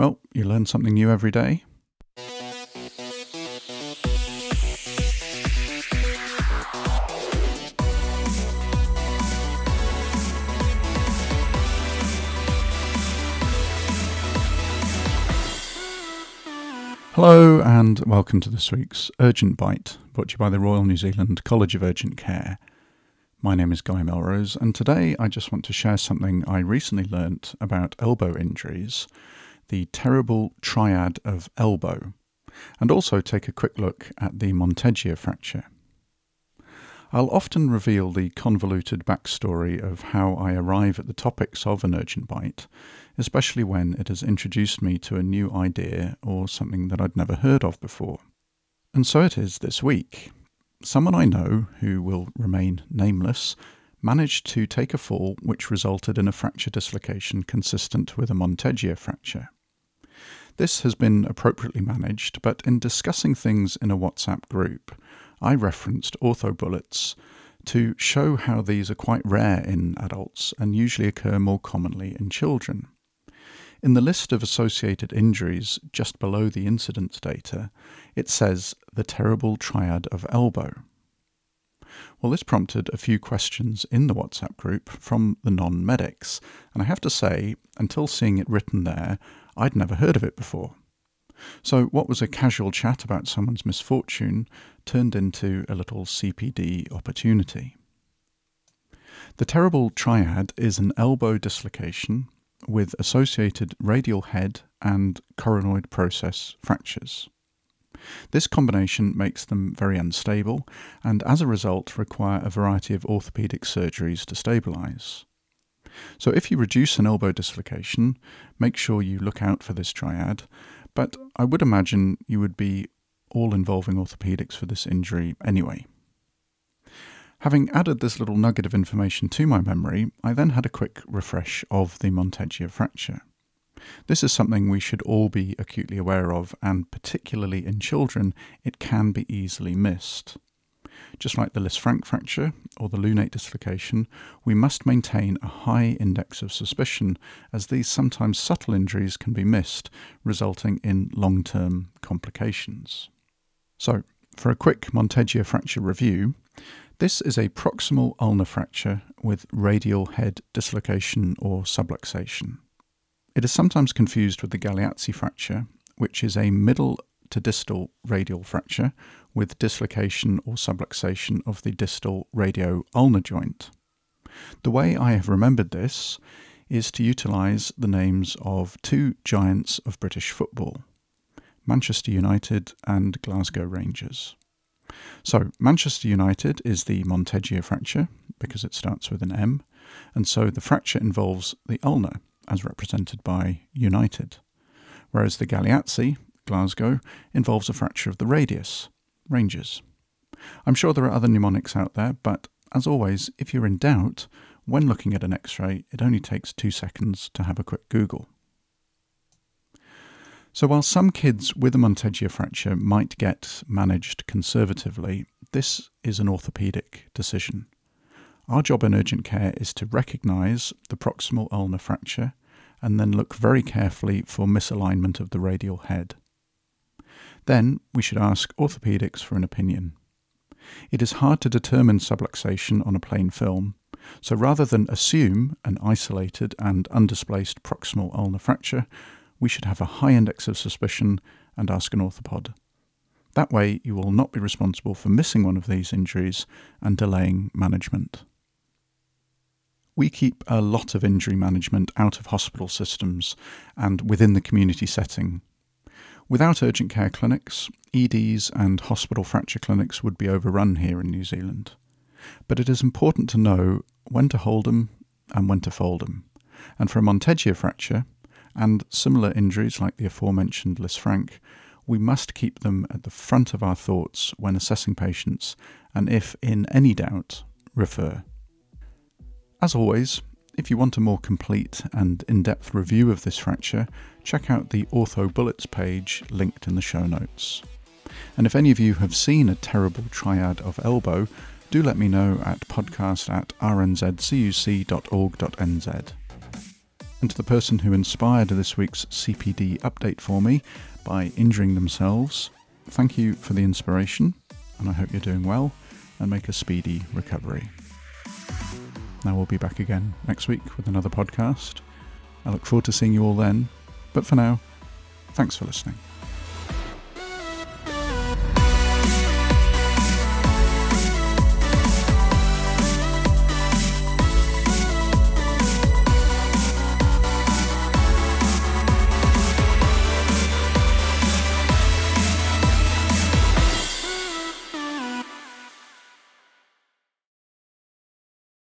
Well, you learn something new every day. Hello, and welcome to this week's Urgent Bite, brought to you by the Royal New Zealand College of Urgent Care. My name is Guy Melrose, and today I just want to share something I recently learnt about elbow injuries the terrible triad of elbow, and also take a quick look at the Monteggia fracture. I'll often reveal the convoluted backstory of how I arrive at the topics of an urgent bite, especially when it has introduced me to a new idea or something that I'd never heard of before. And so it is this week. Someone I know, who will remain nameless, managed to take a fall which resulted in a fracture dislocation consistent with a Monteggia fracture. This has been appropriately managed, but in discussing things in a WhatsApp group, I referenced orthobullets to show how these are quite rare in adults and usually occur more commonly in children. In the list of associated injuries just below the incidence data, it says the terrible triad of elbow. Well, this prompted a few questions in the WhatsApp group from the non medics, and I have to say, until seeing it written there, I'd never heard of it before. So, what was a casual chat about someone's misfortune turned into a little CPD opportunity. The terrible triad is an elbow dislocation with associated radial head and coronoid process fractures. This combination makes them very unstable and as a result require a variety of orthopedic surgeries to stabilize. So if you reduce an elbow dislocation, make sure you look out for this triad, but I would imagine you would be all involving orthopedics for this injury anyway. Having added this little nugget of information to my memory, I then had a quick refresh of the Monteggia fracture. This is something we should all be acutely aware of, and particularly in children, it can be easily missed. Just like the Lisfranc fracture or the lunate dislocation, we must maintain a high index of suspicion, as these sometimes subtle injuries can be missed, resulting in long term complications. So, for a quick Monteggia fracture review, this is a proximal ulnar fracture with radial head dislocation or subluxation. It is sometimes confused with the Galeazzi fracture, which is a middle to distal radial fracture with dislocation or subluxation of the distal radio-ulnar joint. The way I have remembered this is to utilise the names of two giants of British football Manchester United and Glasgow Rangers. So, Manchester United is the Monteggia fracture because it starts with an M, and so the fracture involves the ulnar, as represented by United, whereas the Galeazzi, Glasgow, involves a fracture of the radius, Rangers. I'm sure there are other mnemonics out there, but as always, if you're in doubt, when looking at an x ray, it only takes two seconds to have a quick Google. So, while some kids with a Monteggia fracture might get managed conservatively, this is an orthopaedic decision. Our job in urgent care is to recognise the proximal ulnar fracture and then look very carefully for misalignment of the radial head. Then we should ask orthopaedics for an opinion. It is hard to determine subluxation on a plain film, so rather than assume an isolated and undisplaced proximal ulnar fracture, we should have a high index of suspicion and ask an orthopod. That way, you will not be responsible for missing one of these injuries and delaying management. We keep a lot of injury management out of hospital systems and within the community setting. Without urgent care clinics, EDs and hospital fracture clinics would be overrun here in New Zealand. But it is important to know when to hold them and when to fold them. And for a Monteggia fracture, and similar injuries like the aforementioned Lisfranc, we must keep them at the front of our thoughts when assessing patients, and if in any doubt, refer. As always, if you want a more complete and in depth review of this fracture, check out the Ortho Bullets page linked in the show notes. And if any of you have seen a terrible triad of elbow, do let me know at podcast at rnzcuc.org.nz. And to the person who inspired this week's CPD update for me by injuring themselves, thank you for the inspiration, and I hope you're doing well and make a speedy recovery. Now we'll be back again next week with another podcast. I look forward to seeing you all then, but for now, thanks for listening.